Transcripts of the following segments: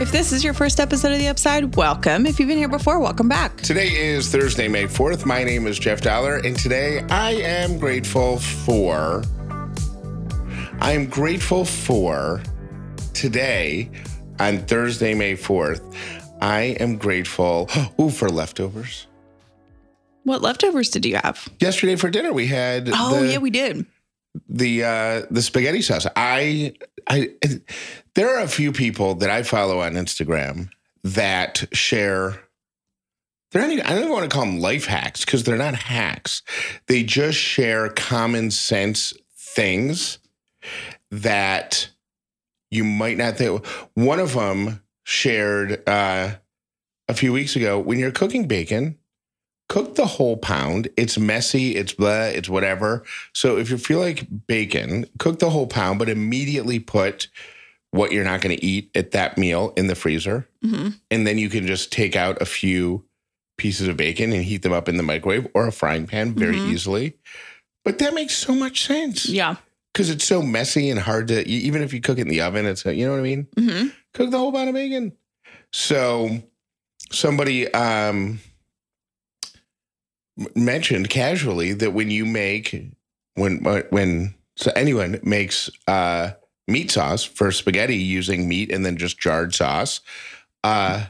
If this is your first episode of The Upside, welcome. If you've been here before, welcome back. Today is Thursday, May 4th. My name is Jeff Dollar, and today I am grateful for. I am grateful for today on Thursday, May 4th. I am grateful ooh, for leftovers. What leftovers did you have? Yesterday for dinner, we had. Oh, the, yeah, we did. the uh the spaghetti sauce. I I there are a few people that I follow on Instagram that share they're not even, I don't even want to call them life hacks because they're not hacks. They just share common sense things that you might not think. One of them shared uh, a few weeks ago when you're cooking bacon, cook the whole pound. It's messy, it's blah, it's whatever. So if you feel like bacon, cook the whole pound, but immediately put what you're not going to eat at that meal in the freezer. hmm And then you can just take out a few pieces of bacon and heat them up in the microwave or a frying pan very Mhm. easily. But that makes so much sense Yeah. because it's so messy and hard to, even if you cook it in the oven, it's, you know what I mean? hmm cook the whole pound of bacon. So somebody um mentioned casually that when you make when uh, when so anyone makes uh meat sauce for spaghetti using meat and then just jarred sauce, uh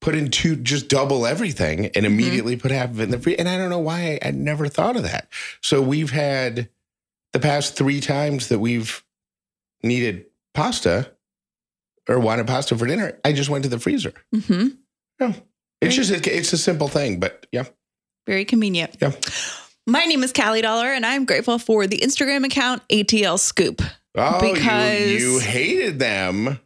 put in two just double everything and immediately put half of it in the free and I don't know why I, I never thought of that. So we've had the past three times that we've needed pasta or wanted pasta for dinner, I just went to the freezer. Mm-hmm. It's just it, it's a simple thing, but yeah, Very convenient. Yeah. My name is Callie Dollar, and I'm grateful for the Instagram account ATL Scoop. oh, Because- you, you hated them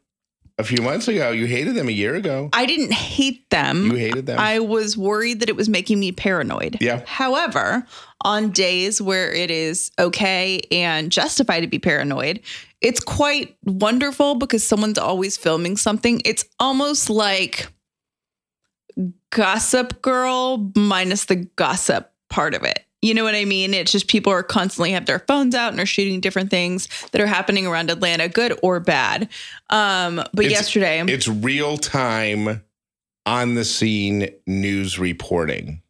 a few months ago. You hated them a year ago. I didn't hate them. You hated them. I was worried that it was making me paranoid. Yeah. However, on days where it is okay and justified to be paranoid, it's quite wonderful because someone's always filming something. It's almost like Gossip Girl minus the gossip part of it. You know what I mean? It's just people are constantly have their phones out and are shooting different things that are happening around Atlanta, good or bad. Um, but It's- yesterday, it's real time on the scene news reporting.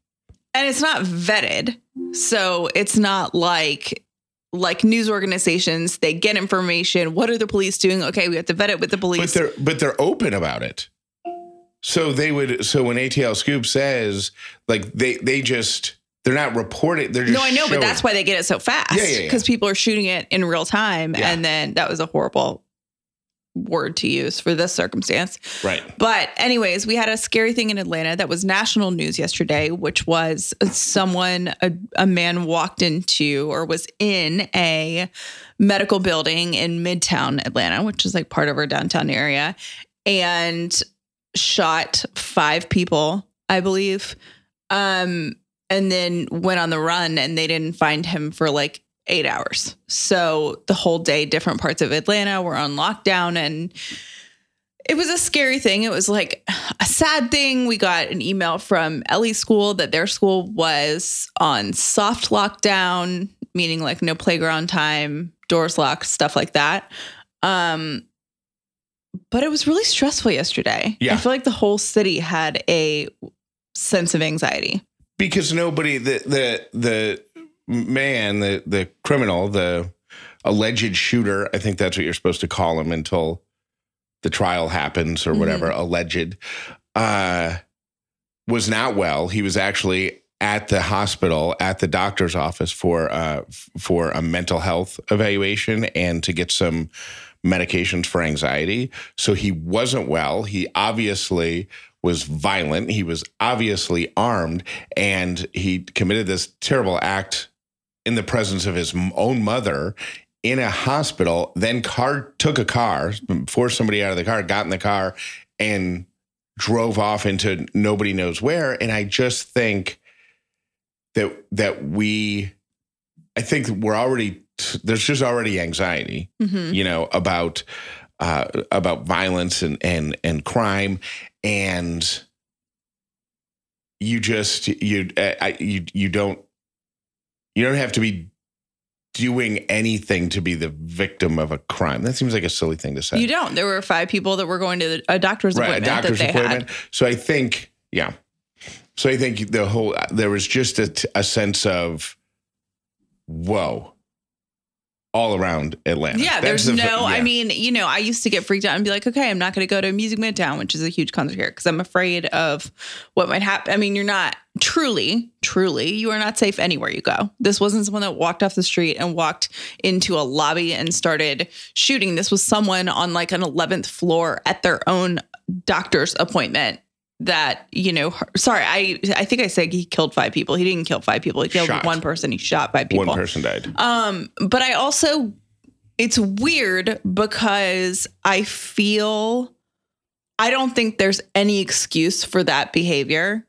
and it's not vetted so it's not like like news organizations they get information what are the police doing okay we have to vet it with the But police they're but they're open about it. So they would so when ATL Scoop says like they they just they're not reporting they're just no i know but that's why they get it so fast Yeah, yeah, yeah. because people are shooting it in real time Yeah. and then that was a horrible word to use for this circumstance right. But, anyways, we had a scary thing in Atlanta that was national news yesterday, which was someone, a, a man walked into or was in a medical building in Midtown Atlanta, which is like part of our downtown area, and shot five people, I believe. Um, and then went on the run and they didn't find him for like eight hours. So the whole day, different parts of Atlanta were on lockdown and it was a scary thing. It was like a sad thing. We got an email from Ellie's school that their school was on soft lockdown, meaning like no playground time, doors locked, stuff like that. Um, but it was really stressful yesterday. Yeah. I feel like the whole city had a sense of anxiety. because nobody the the the man the the criminal the alleged shooter i think that's what you're supposed to call him until the trial happens or whatever alleged uh was not well he was actually at the hospital at the doctor's office for uh for a mental health evaluation and to get some medications for anxiety. So he wasn't well. He obviously was violent. He was obviously armed. And he committed this terrible act in the presence of his own mother in a hospital. Then car took a car forced somebody out of the car got in the car and drove off into nobody knows where. And i just think that that we i think we're already there's just already anxiety Mhm. you know about uh about violence and and and crime and you just you uh, I, you you don't you don't have to be doing anything to be the victim of a crime. That seems like a silly thing to say. You don't. There were five people that were going to a doctor's right, a appointment doctor's that they appointment. had. So I think, yeah. So I think the whole there was just a, a sense of, whoa, all around Atlanta. Yeah, That's there's the no. fu- I mean, you know, I used to get freaked out and be like, okay, I'm not going to go to Music Midtown, which is a huge concert here, because I'm afraid of what might happen. I mean, you're not truly, truly, you are not safe anywhere you go. This wasn't someone that walked off the street and walked into a lobby and started shooting. This was someone on like an 11th floor at their own doctor's appointment. That you know, her- sorry, I I think I said he killed five people. He didn't kill five people. He killed Shot. one person. He shot five people. one person died. Um, but I also it's weird because I feel I don't think there's any excuse for that behavior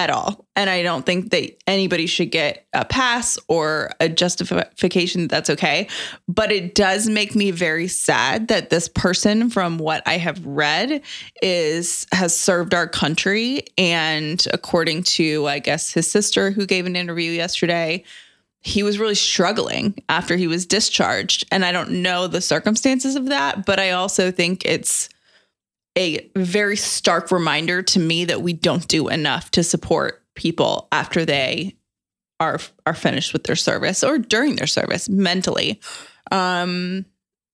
at all. And I don't think that anybody should get a pass or a justification that that's okay. But it does make me very sad that this person, from what I have read, is has served our country. And according to, I guess, his sister who gave an interview yesterday, he was really struggling after he was discharged. And I don't know the circumstances of that, but I also think it's a very stark reminder to me that we don't do enough to support people after they are are finished with their service or during their service mentally. Um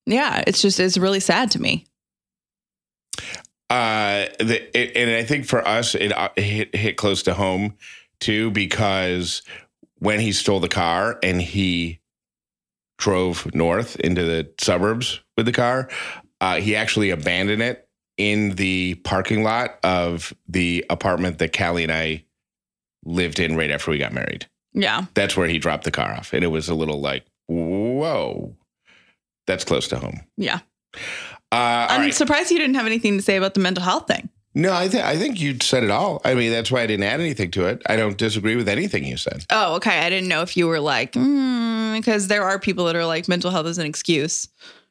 yeah, it's just it's really sad to me. Uh, the, it, and I think for us, it uh, hit, hit close to home too, because when he stole the car and he drove north into the suburbs with the car, uh, he actually abandoned it in the parking lot of the apartment that Callie and I lived in right after we got married. Yeah. That's where he dropped the car off. And it was a little like, whoa, that's close to home. Yeah. Uh, I'm right. surprised you didn't have anything to say about the mental health thing. No, I think I think you said it all. I mean, that's why I didn't add anything to it. I don't disagree with anything you said. Oh, okay. I didn't know if you were like, because there are people that are like, mental health is an excuse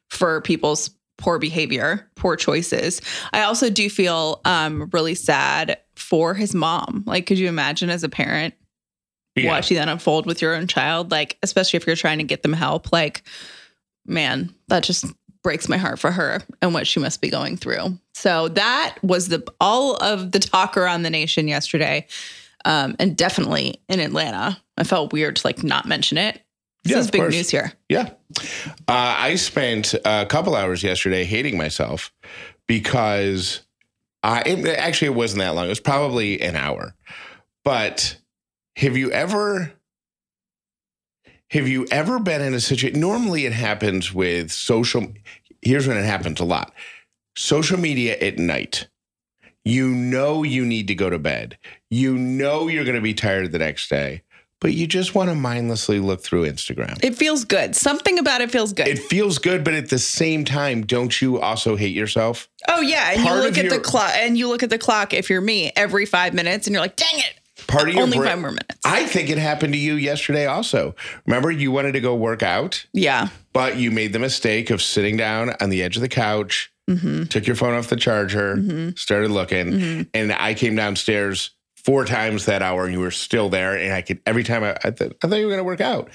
for people's poor behavior, poor choices. I also do feel um, really sad for his mom. Like, could you imagine as a parent Yeah. watching that unfold with your own child? Like, especially if you're trying to get them help. Like, man, that just breaks my heart for her and what she must be going through. So that was the all of the talk around the nation yesterday, um, and definitely in Atlanta. I felt weird to like not mention it. This Yeah, is big course. news here. Yeah. Uh, I spent a couple hours yesterday hating myself because I it, actually it wasn't that long. It was probably an hour. But have you ever have you ever been in a situation normally it happens with social here's when it happens a lot. Social media at night. You know you need to go to bed. You know you're going to be tired the next day, but you just want to mindlessly look through Instagram. It feels good. Something about it feels good. It feels good, but at the same time, don't you also hate yourself? oh yeah, and you look at the clock, and you look at the clock. If you're me, every five minutes, and you're like, "Dang it, Part of your only brain- five more minutes." I think it happened to you yesterday also. Remember, you wanted to go work out, yeah, but you made the mistake of sitting down on the edge of the couch, hmm took your phone off the charger, hmm started looking, hmm and I came downstairs four times that hour, and you were still there. And I could every time I, I, th- I thought you were going to work out,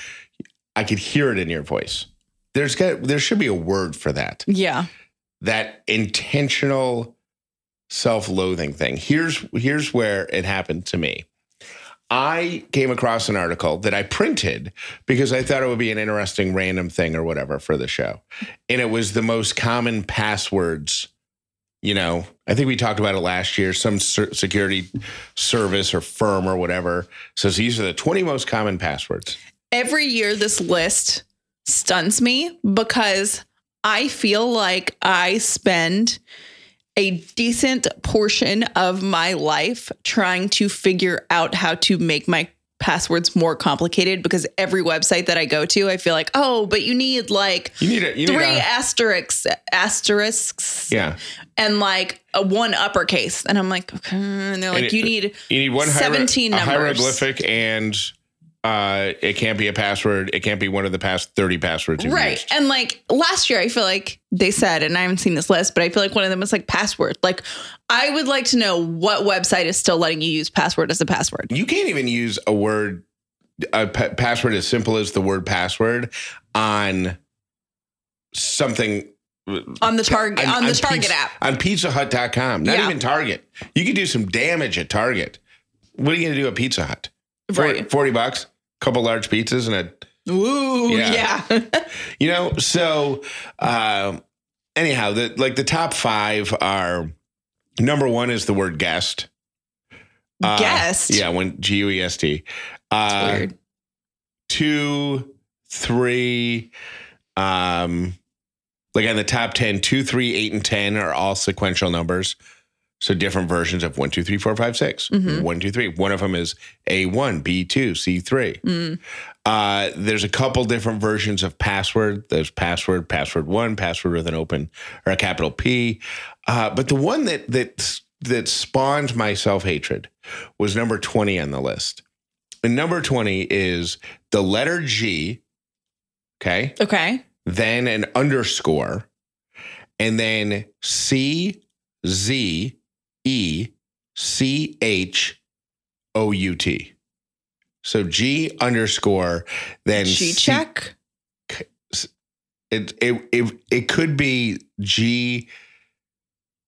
I could hear it in your voice. There's got there should be a word for that. yeah. that intentional self-loathing thing. Here's here's where it happened to me. I came across an article that I printed because I thought it would be an interesting random thing or whatever for the show. And it was the most common passwords. You know, I think we talked about it last year. Some security service or firm or whatever says these are the 20 most common passwords. every year this list stuns me because I feel like I spend a decent portion of my life trying to figure out how to make my passwords more complicated because every website that I go to, I feel like, oh, but you need like You need it. You need three a, asterisks, asterisks, yeah. and like a one uppercase. And I'm like, okay. And they're And like, it- you need You need one hiero- 17 a hieroglyphic and uh, it can't be a password. It can't be one of the past 30 passwords right. used. And like last year, I feel like they said, and I haven't seen this list, but I feel like one of them was like password. Like, I would like to know what website is still letting you use password as a password. You can't even use a word a password as simple as the word password on something on the target on, the on Target pizza, app. on pizzahut.com not Yeah. even target you could do some damage at target what are you going to do at pizza hut Right. 40 bucks couple large pizzas and a Ooh, Yeah. yeah. you know so um anyhow the like the top five are number one is the word guest Uh, Guest. yeah when g-u-e-s-t uh Weird. two three um like on the top 10 two three eight and 10 are all sequential numbers so different versions of one two three four five six. Mhm. One, two, three. one of them is a1 b2 c3 Mm. uh, there's a couple different versions of password. There's password, password one, password with an open or a capital P. Uh, but the one that that that spawned my self hatred was number twenty on the list. And number twenty is the letter G. Okay, Okay. then an underscore, and then C Z E C H O U T. So G underscore then G C- check. It, it it it could be G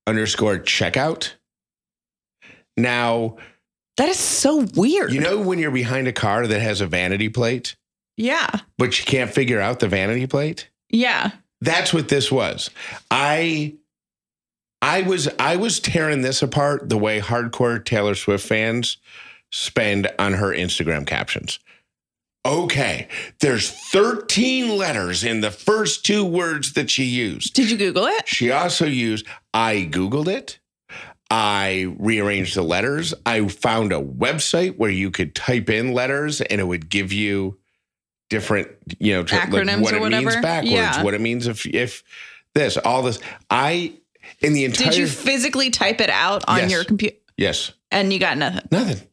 underscore checkout. Now That is so weird. you know when you're behind a car that has a vanity plate, Yeah. but you can't figure out the vanity plate. Yeah. That's what this was. I I was I was tearing this apart the way hardcore Taylor Swift fans spend on her Instagram captions. Okay, there's 13 letters in the first two words that she used. Did you Google it? She also used I googled it. I rearranged the letters. I found a website where you could type in letters and it would give you different, you know, Acronyms what or it means whatever? backwards, Yeah. what it means if if this, all this. I in the entire Did you physically type it out on Yes. your computer yes, and you got nothing? nothing.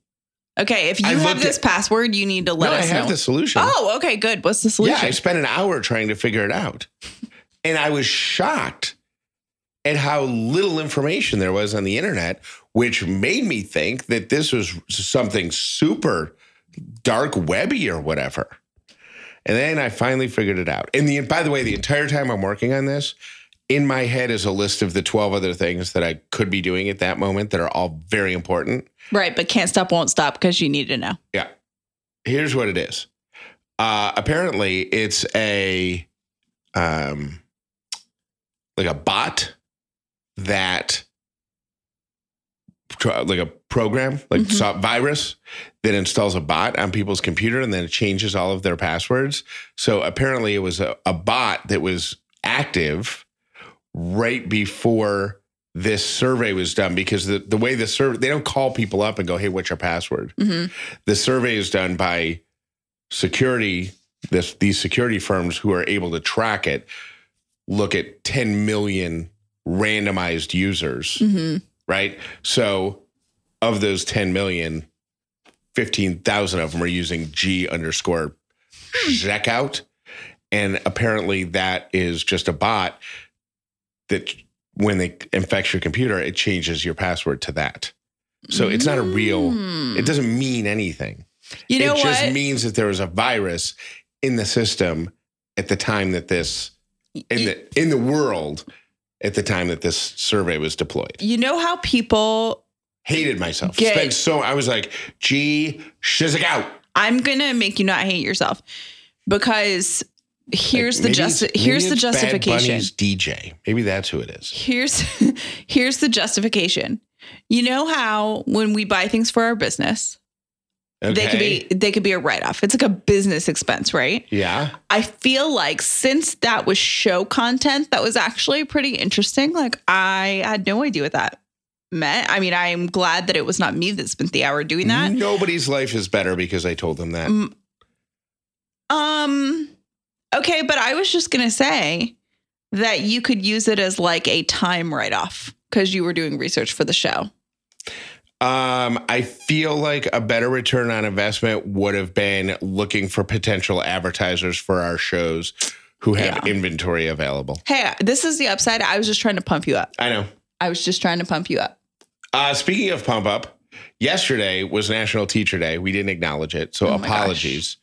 Okay. If you I have this at- password, you need to let no, I us have know. the solution. Oh, okay. Good. What's the solution? Yeah, I spent an hour trying to figure it out. And I was shocked at how little information there was on the internet, which made me think that this was something super dark webby or whatever. And then I finally figured it out. And the by the way, the entire time I'm working on this, in my head is a list of the 12 other things that I could be doing at that moment that are all very important. Right. But can't stop, won't stop because you need to know. Yeah. Here's what it is. Uh, apparently, it's a um, like a bot that like a program, like Mhm. so- virus that installs a bot on people's computer and then it changes all of their passwords. So apparently, it was a, a bot that was active right before this survey was done because the, the way the survey they don't call people up and go hey what's your password? Hmm the survey is done by security this these security firms who are able to track it look at 10 million randomized users hmm right? So of those 10 million 15,000 of them are using G underscore checkout and apparently that is just a bot that when it infects your computer it changes your password to that so it's not a real Mm. it doesn't mean anything You know what? it just what? means that there was a virus in the system at the time that this in the in the world at the time that this survey was deployed. you know how people Hated myself. Get- Spent so I was like, gee, shizik out. I'm gonna make you not hate yourself because here's Like, the just here's the Bad justification. Bunny's DJ. Maybe that's who it is. Here's here's the justification. You know how when we buy things for our business, Okay. they could be they could be a write off. It's like a business expense, right? Yeah. I feel like since that was show content that was actually pretty interesting, like I had no idea what that meant. I mean, I'm glad that it was not me that spent the hour doing that. Nobody's life is better because I told them that. Mm. Um okay, but I was just going to say that you could use it as like a time write off cuz you were doing research for the show. Um, I feel like a better return on investment would have been looking for potential advertisers for our shows who have Yeah. inventory available. Hey, this is the upside. I was just trying to pump you up. I know. I was just trying to pump you up. Uh, speaking of pump up, Yesterday was National Teacher Day. We didn't acknowledge it. So Oh apologies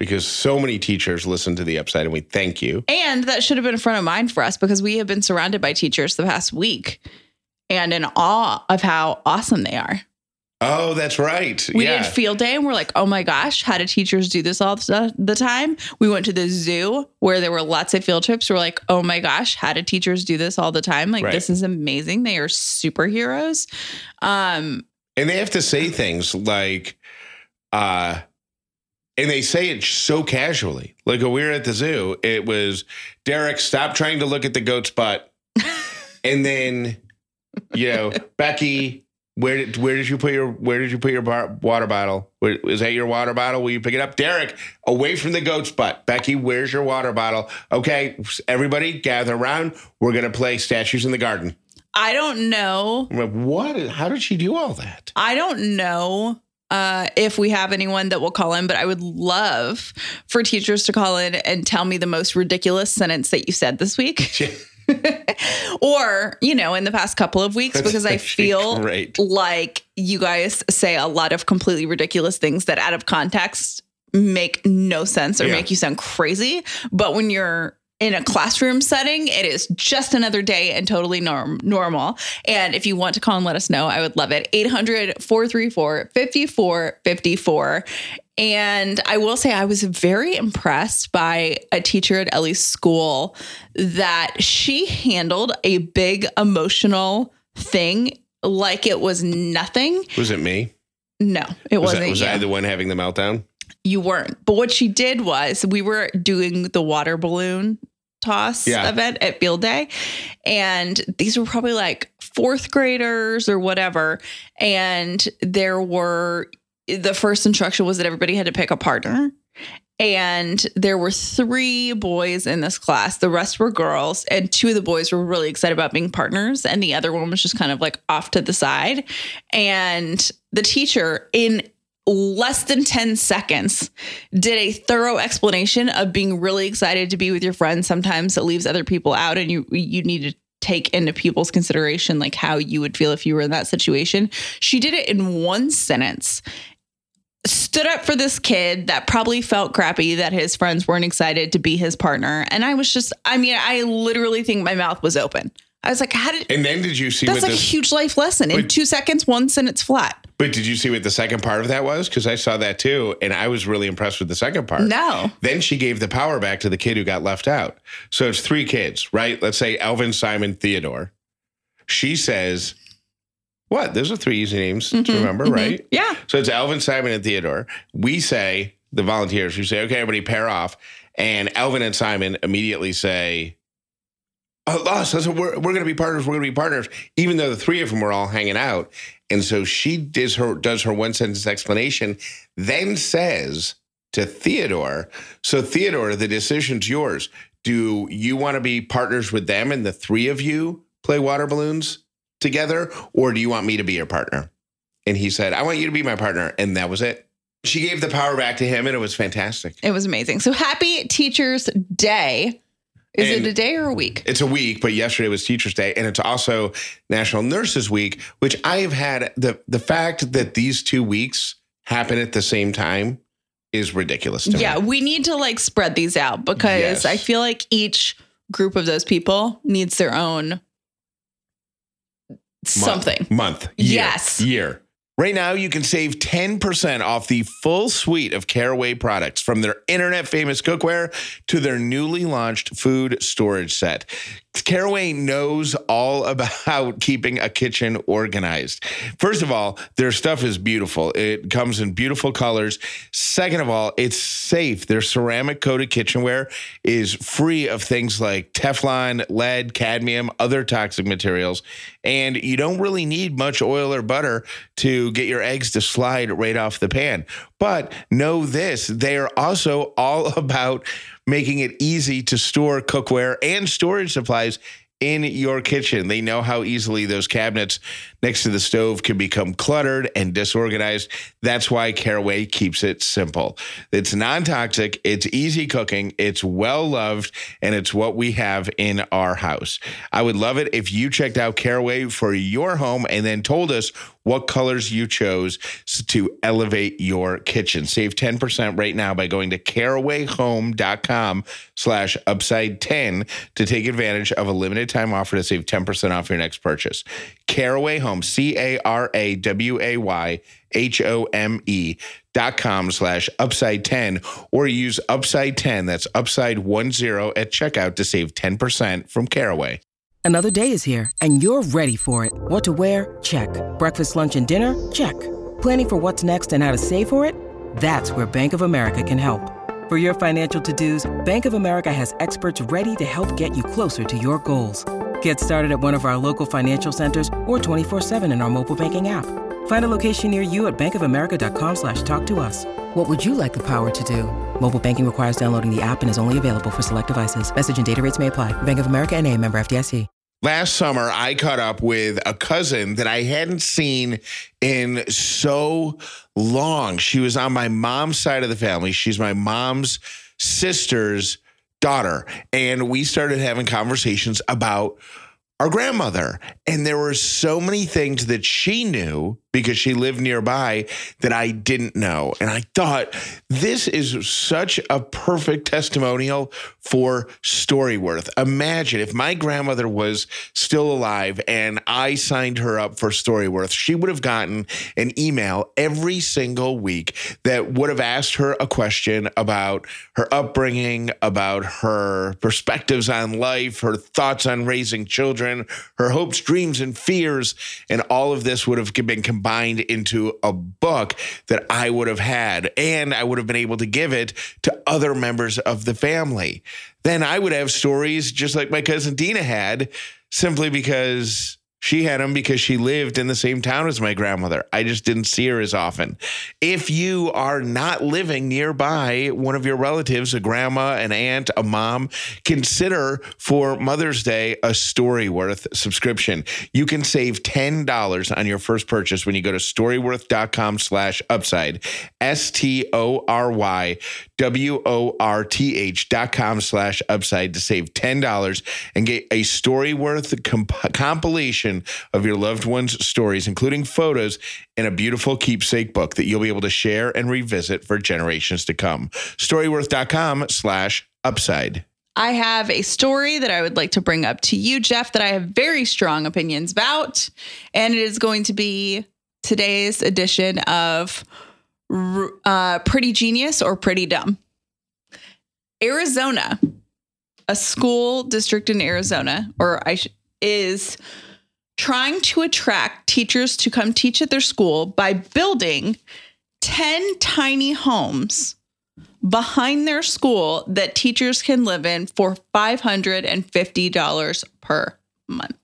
because so many teachers listen to the upside and we thank you. And that should have been front of mind for us because we have been surrounded by teachers the past week and in awe of how awesome they are. Oh, that's right. We yeah. did field day and we're like, oh my gosh, how do teachers do this all the time? We went to the zoo where there were lots of field trips. We're like, oh my gosh, how do teachers do this all the time? Like, Right. this is amazing. They are superheroes. Um, and they have to say things like uh and they say it so casually. Like when we were at the zoo it was derek stop trying to look at the goat's butt. And then you know becky where did where did you put your where did you put your bar, water bottle? Where, is that your water bottle? Will you pick it up? Derek away from the goat's butt. Becky where's your water bottle? Okay everybody gather around. We're gonna play statues in the garden. I don't know. What? How did she do all that? I don't know uh, if we have anyone that will call in, but I would love for teachers to call in and tell me the most ridiculous sentence that you said this week. or, you know, in the past couple of weeks, That's because I feel great. like you guys say a lot of completely ridiculous things that out of context make no sense or Yeah. make you sound crazy. But when you're in a classroom setting, it is just another day and totally norm- normal. And if you want to call and let us know, I would love it. 800 434 5454. And I will say, I was very impressed by a teacher at Ellie's school that she handled a big emotional thing like it was nothing. Was it me? No, it Was, wasn't. that, was you. I the one having the meltdown? You weren't. But what she did was we were doing the water balloon toss Yeah. event at field day. And these were probably like fourth graders or whatever. And there were the first instruction was that everybody had to pick a partner. And there were three boys in this class. The rest were girls. And two of the boys were really excited about being partners. And the other one was just kind of like off to the side. And the teacher, in less than 10 seconds did a thorough explanation of being really excited to be with your friends. Sometimes it leaves other people out and you you need to take into people's consideration like how you would feel if you were in that situation. She did it in one sentence. Stood up for this kid that probably felt crappy that his friends weren't excited to be his partner. And i was just i mean i literally think my mouth was open i was like how did And then did you see that's like a huge life lesson in But- two seconds one sentence flat But did you see what the second part of that was? Because I saw that too, and I was really impressed with the second part. no Then she gave the power back to the kid who got left out. So it's three kids, right? Let's say Alvin, Simon, Theodore. She says, "What? Those are three easy names to Mhm, remember, mhm. right?" yeah So it's Alvin, Simon, and Theodore. We say, the volunteers, we say, okay, everybody pair off. And Alvin and Simon immediately say, oh, us, we're, we're going to be partners. We're going to be partners, even though the three of them were all hanging out. And so she does her, does her one sentence explanation, then says to Theodore, so Theodore, the decision's yours. Do you want to be partners with them and the three of you play water balloons together? Or do you want me to be your partner? And he said, I want you to be my partner. And that was it. She gave the power back to him and it was fantastic. It was amazing. So happy Teachers Day. Is And- it a day or a week? It's a week, but yesterday was Teachers Day, and it's also National Nurses Week, which I have had the the fact that these two weeks happen at the same time is ridiculous to Yeah, me. we need to like spread these out because Yes. I feel like each group of those people needs their own something. Month. Year, Yes. Year. Right now, you can save 10% off the full suite of Caraway products from their internet famous cookware to their newly launched food storage set. Caraway knows all about keeping a kitchen organized. First of all, their stuff is beautiful. It comes in beautiful colors. Second of all, it's safe. Their ceramic coated kitchenware is free of things like Teflon, lead, cadmium, other toxic materials. And you don't really need much oil or butter to get your eggs to slide right off the pan. But know this they are also all about making it easy to store cookware and storage supplies in your kitchen. They know how easily those cabinets next to the stove can become cluttered and disorganized. That's why Caraway keeps it simple. It's non toxic, it's easy cooking, it's well loved, and it's what we have in our house. I would love it if you checked out Caraway for your home and then told us what colors you chose to elevate your kitchen. Save 10% right now by going to carawayhome.com slash upside 10 to take advantage of a limited time offer to save 10% off your next purchase. Caraway Home, H-O-M-E dot com slash upside 10 or use upside 10 that's upside 10 at checkout to save 10% from caraway Another day is here, and you're ready for it. What to wear? Check. Breakfast, lunch, and dinner? Check. Planning for what's next and how to save for it? That's where Bank of America can help. For your financial to-dos, Bank of America has experts ready to help get you closer to your goals. Get started at one of our local financial centers or 24-7 in our mobile banking app. Find a location near you at bankofamerica.com slash talk to us. What would you like the power to do? Mobile banking requires downloading the app and is only available for select devices. Message and data rates may apply. Bank of America and a member FDIC. Last summer, I caught up with a cousin that I hadn't seen in so long. She was on my mom's side of the family. She's my mom's sister's daughter. And we started having conversations about our grandmother. And there were so many things that she knew because she lived nearby that I didn't know. And I thought this is such a perfect testimonial for Storyworth. Imagine if my grandmother was still alive and I signed her up for Storyworth, she would have gotten an email every single week that would have asked her a question about her upbringing, about her perspectives on life, her thoughts on raising children, her hopes, dreams, and fears. And all of this would have been combined into a book that I would have had, and I would have been able to give it to other members of the family. Then I would have stories just like my cousin Dina had, simply because she had them because she lived in the same town as my grandmother. I just didn't see her as often. If you are not living nearby one of your relatives, a grandma, an aunt, a mom, consider for Mother's Day a Storyworth subscription. You can save $10 on your first purchase when you go to storyworth.com slash upside. S-T-O-R-Y W-O-R-T-H dot com slash upside to save $10 and get a Storyworth comp- compilation of your loved one's stories, including photos and a beautiful keepsake book that you'll be able to share and revisit for generations to come. Storyworth.com slash upside. I have a story that I would like to bring up to you, Jeff, that I have very strong opinions about. And it is going to be today's edition of uh, Pretty Genius or Pretty Dumb. Arizona, a school district in Arizona, or I sh- is trying to attract teachers to come teach at their school by building 10 tiny homes behind their school that teachers can live in for $550 per month.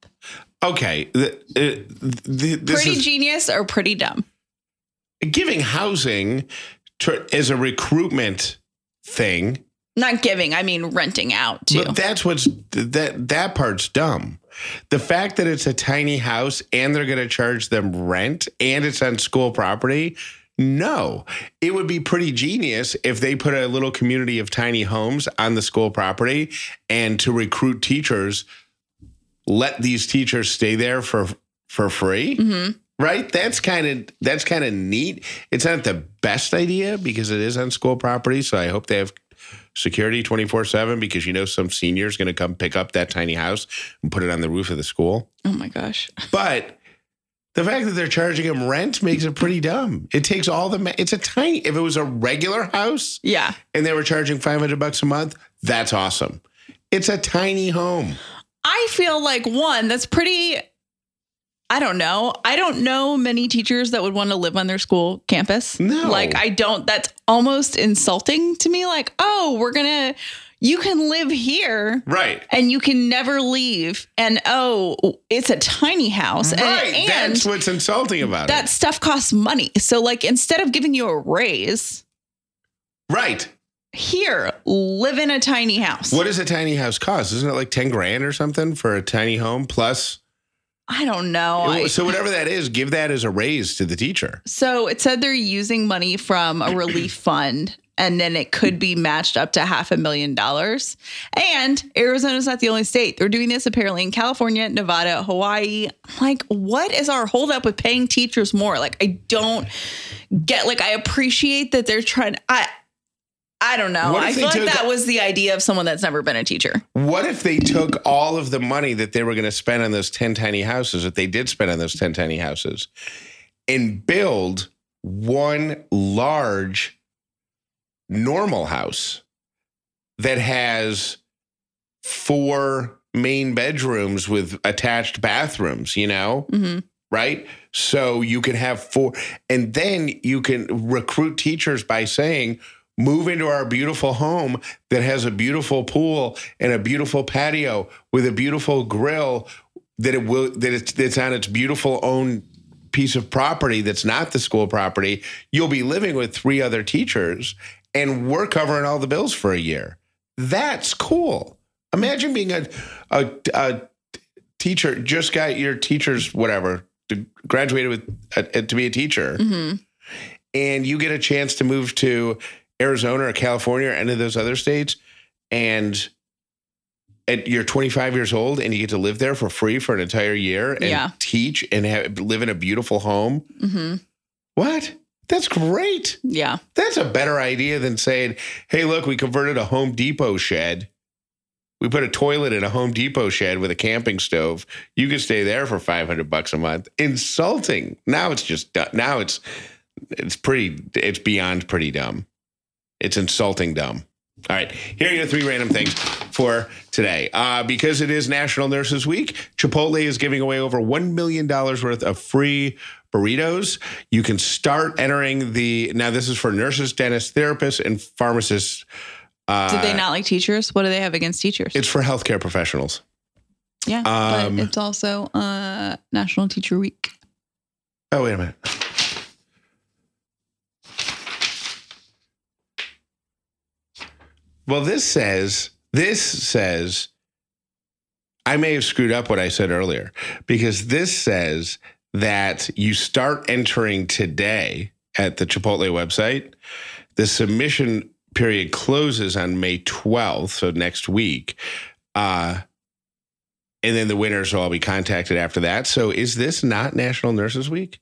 Okay. The, uh, the, pretty is, genius or pretty dumb? Giving housing to, as a recruitment thing. Not giving, I mean renting out too. But that's what's that that part's dumb. The fact that it's a tiny house and they're going to charge them rent and it's on school property no, it would be pretty genius if they put a little community of tiny homes on the school property and to recruit teachers, let these teachers stay there for for free. Mm-hmm. Right? That's kind of that's kind of neat. It's not the best idea because it is on school property, so I hope they have security 24/7 because you know some senior is going to come pick up that tiny house and put it on the roof of the school. Oh my gosh. But the fact that they're charging him rent makes it pretty dumb. It takes all the. It's a tiny. If it was a regular house, yeah, and they were charging five hundred bucks a month, that's awesome. It's a tiny home. I feel like one that's pretty. I don't know. I don't know many teachers that would want to live on their school campus. No, like I don't. That's almost insulting to me. Like, oh, we're gonna you can live here. Right. And you can never leave. And oh, it's a tiny house. Right. And, and That's what's insulting about that it. That stuff costs money. So, like, instead of giving you a raise, right. Here, live in a tiny house. What does a tiny house cost? Isn't it like 10 grand or something for a tiny home plus I don't know. So whatever that is, give that as a raise to the teacher. So it said they're using money from a relief fund and then it could be matched up to half a million dollars. And Arizona's not the only state. They're doing this apparently in California, Nevada, Hawaii. Like, what is our holdup with paying teachers more? Like, I don't get like I appreciate that they're trying I I don't know. I feel like took- that was the idea of someone that's never been a teacher. What if they took all of the money that they were going to spend on those 10 tiny houses that they did spend on those 10 tiny houses and build one large normal house that has four main bedrooms with attached bathrooms, you know? hmm right? So you can have four, and then you can recruit teachers by saying, move into our beautiful home that has a beautiful pool and a beautiful patio with a beautiful grill that it will that it's that's on its beautiful own piece of property that's not the school property. You'll be living with three other teachers and we're covering all the bills for a year. That's cool. Imagine being a a, a teacher just got your teacher's whatever graduated with uh, to be a teacher hmm and you get a chance to move to Arizona or California or any of those other states and at, you're 25 years old and you get to live there for free for an entire year and Yeah. teach and have, live in a beautiful home. hmm What? That's great. Yeah. That's a better idea than saying, hey, look, we converted a Home Depot shed. We put a toilet in a Home Depot shed with a camping stove. You can stay there for 500 bucks a month. Insulting. Now it's just, now it's, it's pretty, it's beyond pretty dumb. It's insulting dumb. All right, here are your three random things for today. Uh, because it is National Nurses Week, Chipotle is giving away over $1 million worth of free burritos. You can start entering the, now this is for nurses, dentists, therapists, and pharmacists. Uh, Did they not like teachers? What do they have against teachers? It's for healthcare professionals. yeah. um, but it's also uh, National Teacher Week. Oh, wait a minute. Well, this says, this says, I may have screwed up what I said earlier because this says that you start entering today at the Chipotle website. The submission period closes on May 12th, so next week. Uh, and then the winners will all be contacted after that. So is this not National Nurses Week?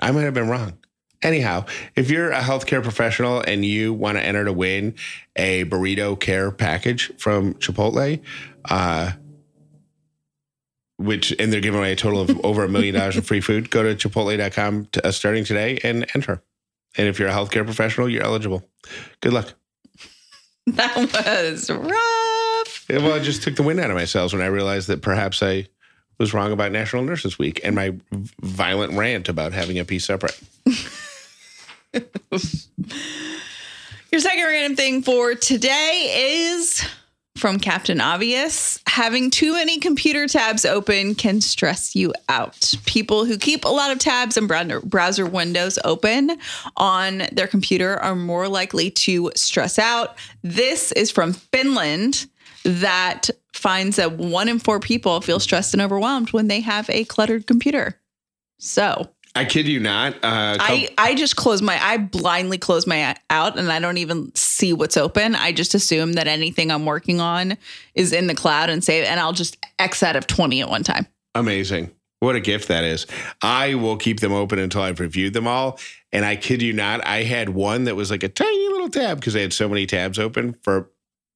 I might have been wrong. Anyhow, if you're a healthcare professional and you want to enter to win a burrito care package from Chipotle, uh, which and they're giving away a total of over a million dollars in free food, go to chipotle.com to, uh, starting today and enter. And if you're a healthcare professional, you're eligible. Good luck. That was rough. Yeah, Well, I just took the wind out of my sails when I realized that perhaps I was wrong about National Nurses Week and my violent rant about having a piece separate. Your second random thing for today is from Captain Obvious. Having too many computer tabs open can stress you out. People who keep a lot of tabs and browser- windows open on their computer are more likely to stress out. This is from Finland that finds that one in four people feel stressed and overwhelmed when they have a cluttered computer. So I kid you not. Uh, I, I just close my I blindly close my out and I don't even see what's open. I just assume that anything I'm working on is in the cloud and save and I'll just X out of 20 at one time. amazing. What a gift that is. I will keep them open until I've reviewed them all. And I kid you not, I had one that was like a tiny little tab because I had so many tabs open for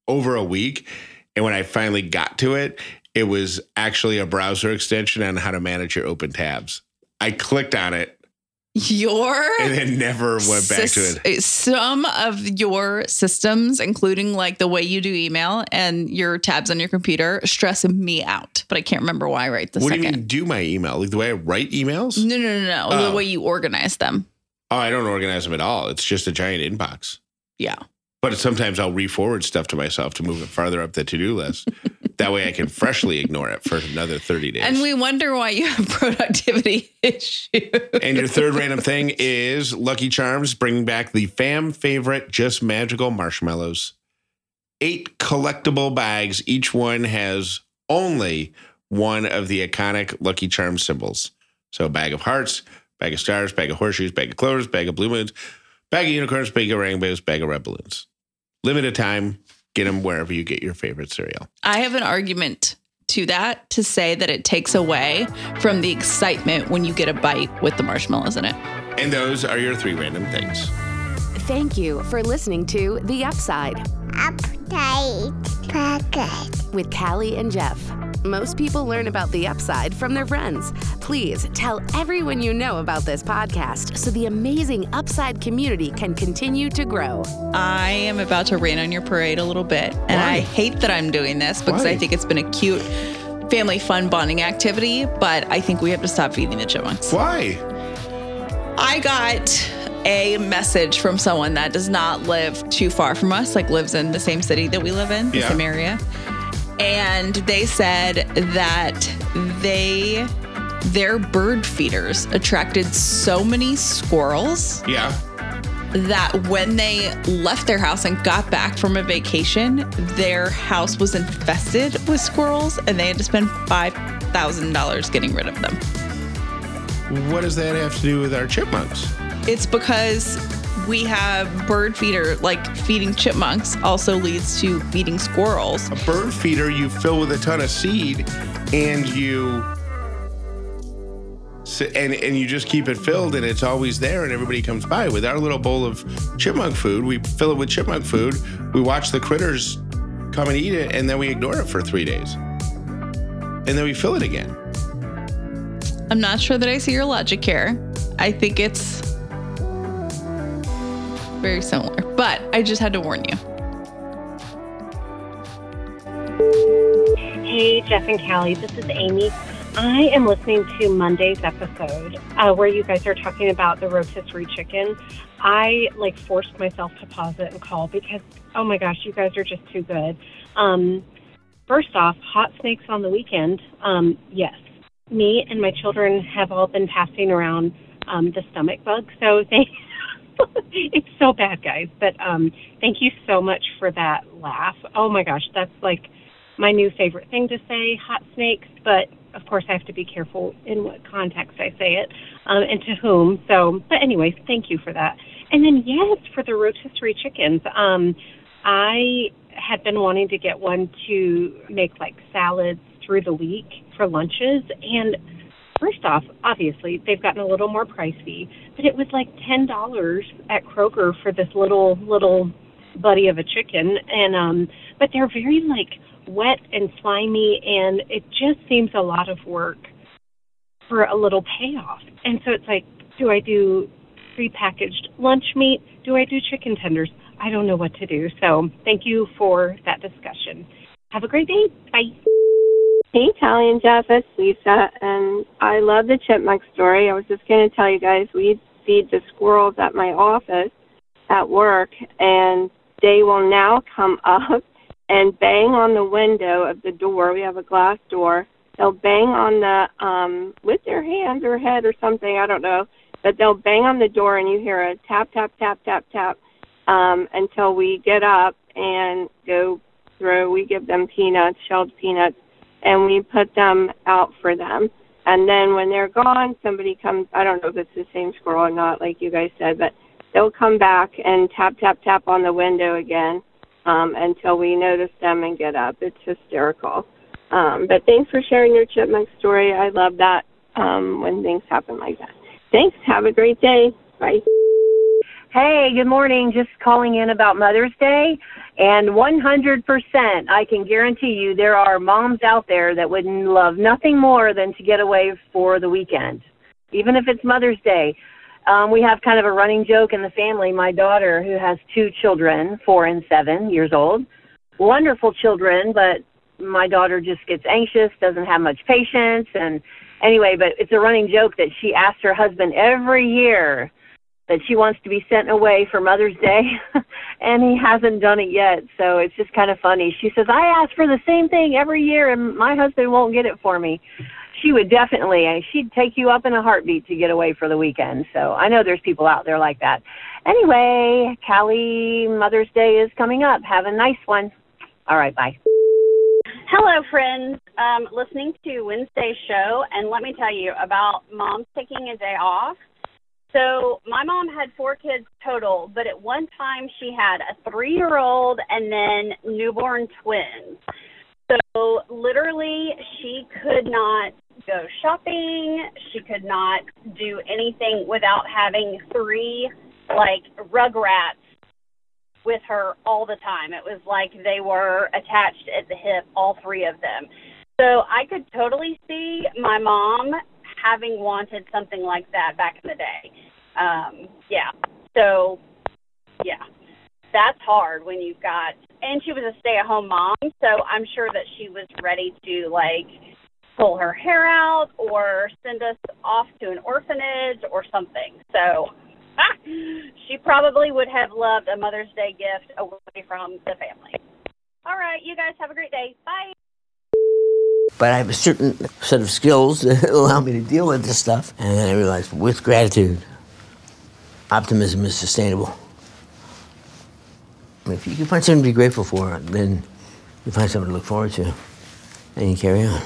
over a week. And when I finally got to it, it was actually a browser extension on how to manage your open tabs. I clicked on it Your and then never went back to it. Eh, some of your systems, including like the way you do email and your tabs on your computer, stress me out. But I can't remember why right this What second. do you mean do my email? Like the way I write emails? No, no, no, no. Oh. The way you organize them. Oh, I don't organize them at all. It's just a giant inbox. Yeah. But sometimes I'll re-forward stuff to myself to move it farther up the to-do list. that way I can freshly ignore it for another 30 days. And we wonder why you have productivity issues. And your third random thing is Lucky Charms bringing back the fam favorite Just Magical marshmallows. Eight collectible bags. Each one has only one of the iconic Lucky Charms symbols. So a bag of hearts, bag of stars, bag of horseshoes, bag of clovers, bag of blue moons, bag of unicorns, bag of rainbows, bag of red balloons. Limited time. Get them wherever you get your favorite cereal. I have an argument to that to say that it takes away from the excitement when you get a bite with the marshmallows in it. And those are your three random things. Thank you for listening to The Upside Update Pocket. with Callie and Jeff. Most people learn about the upside from their friends. Please tell everyone you know about this podcast so the amazing upside community can continue to grow. I am about to rain on your parade a little bit. And Why? I hate that I'm doing this because Why? I think it's been a cute family fun bonding activity, but I think we have to stop feeding the chipmunks. Why? I got a message from someone that does not live too far from us, like lives in the same city that we live in, the Yeah. same area. And they said that they their bird feeders attracted so many squirrels Yeah. that when they left their house and got back from a vacation, their house was infested with squirrels and they had to spend $5,000 getting rid of them. What does that have to do with our chipmunks? It's because we have bird feeder, like feeding chipmunks also leads to feeding squirrels. A bird feeder you fill with a ton of seed and you and and you just keep it filled and it's always there and everybody comes by with our little bowl of chipmunk food we fill it with chipmunk food we watch the critters come and eat it and then we ignore it for three days and then we fill it again I'm not sure that I see your logic here. I think it's very similar, but I just had to warn you. Hey, Jeff and Callie, this is Amy. I am listening to Monday's episode uh, where you guys are talking about the rotisserie chicken. I like forced myself to pause it and call because, oh my gosh, you guys are just too good. Um, first off, hot snakes on the weekend. Um, yes, me and my children have all been passing around um, the stomach bug, so they. it's so bad, guys. But um, thank you so much for that laugh. Oh my gosh, that's like my new favorite thing to say, hot snakes, but of course I have to be careful in what context I say it um, and to whom. So, but anyways, thank you for that. And then yes, for the rotisserie chickens, um, I had been wanting to get one to make like salads through the week for lunches and First off, obviously they've gotten a little more pricey, but it was like ten dollars at Kroger for this little little buddy of a chicken, and um, but they're very like wet and slimy, and it just seems a lot of work for a little payoff. And so it's like, do I do prepackaged lunch meat? Do I do chicken tenders? I don't know what to do. So thank you for that discussion. Have a great day. Bye. Hey, and Jeff, it's Lisa, and I love the chipmunk story. I was just going to tell you guys we feed the squirrels at my office at work, and they will now come up and bang on the window of the door. We have a glass door. They'll bang on the um with their hands or head or something, I don't know, but they'll bang on the door, and you hear a tap, tap, tap, tap, tap um, until we get up and go through. We give them peanuts, shelled peanuts and we put them out for them. And then when they're gone, somebody comes. I don't know if it's the same squirrel or not, like you guys said, but they'll come back and tap, tap, tap on the window again um, until we notice them and get up. It's hysterical. Um, but thanks for sharing your chipmunk story. I love that um, when things happen like that. Thanks. Have a great day. Bye. Hey, good morning. Just calling in about Mother's Day. And 100%, I can guarantee you there are moms out there that would love nothing more than to get away for the weekend, even if it's Mother's Day. Um, we have kind of a running joke in the family. My daughter, who has two children, four and seven years old, wonderful children, but my daughter just gets anxious, doesn't have much patience. And anyway, but it's a running joke that she asks her husband every year that she wants to be sent away for Mother's Day, and he hasn't done it yet. So it's just kind of funny. She says, I ask for the same thing every year, and my husband won't get it for me. She would definitely, and she'd take you up in a heartbeat to get away for the weekend. So I know there's people out there like that. Anyway, Callie, Mother's Day is coming up. Have a nice one. All right, bye. Hello, friends. Um, listening to Wednesday's show, and let me tell you about moms taking a day off. So, my mom had four kids total, but at one time she had a three year old and then newborn twins. So, literally, she could not go shopping. She could not do anything without having three, like, rugrats with her all the time. It was like they were attached at the hip, all three of them. So I could totally see my mom having wanted something like that back in the day. Um, yeah. So, yeah, that's hard when you've got, and she was a stay at home mom, so I'm sure that she was ready to like pull her hair out or send us off to an orphanage or something. So, she probably would have loved a Mother's Day gift away from the family. All right, you guys have a great day. Bye. But I have a certain set of skills that allow me to deal with this stuff. And then I realized with gratitude, optimism is sustainable. If you can find something to be grateful for, then you find something to look forward to, and you carry on.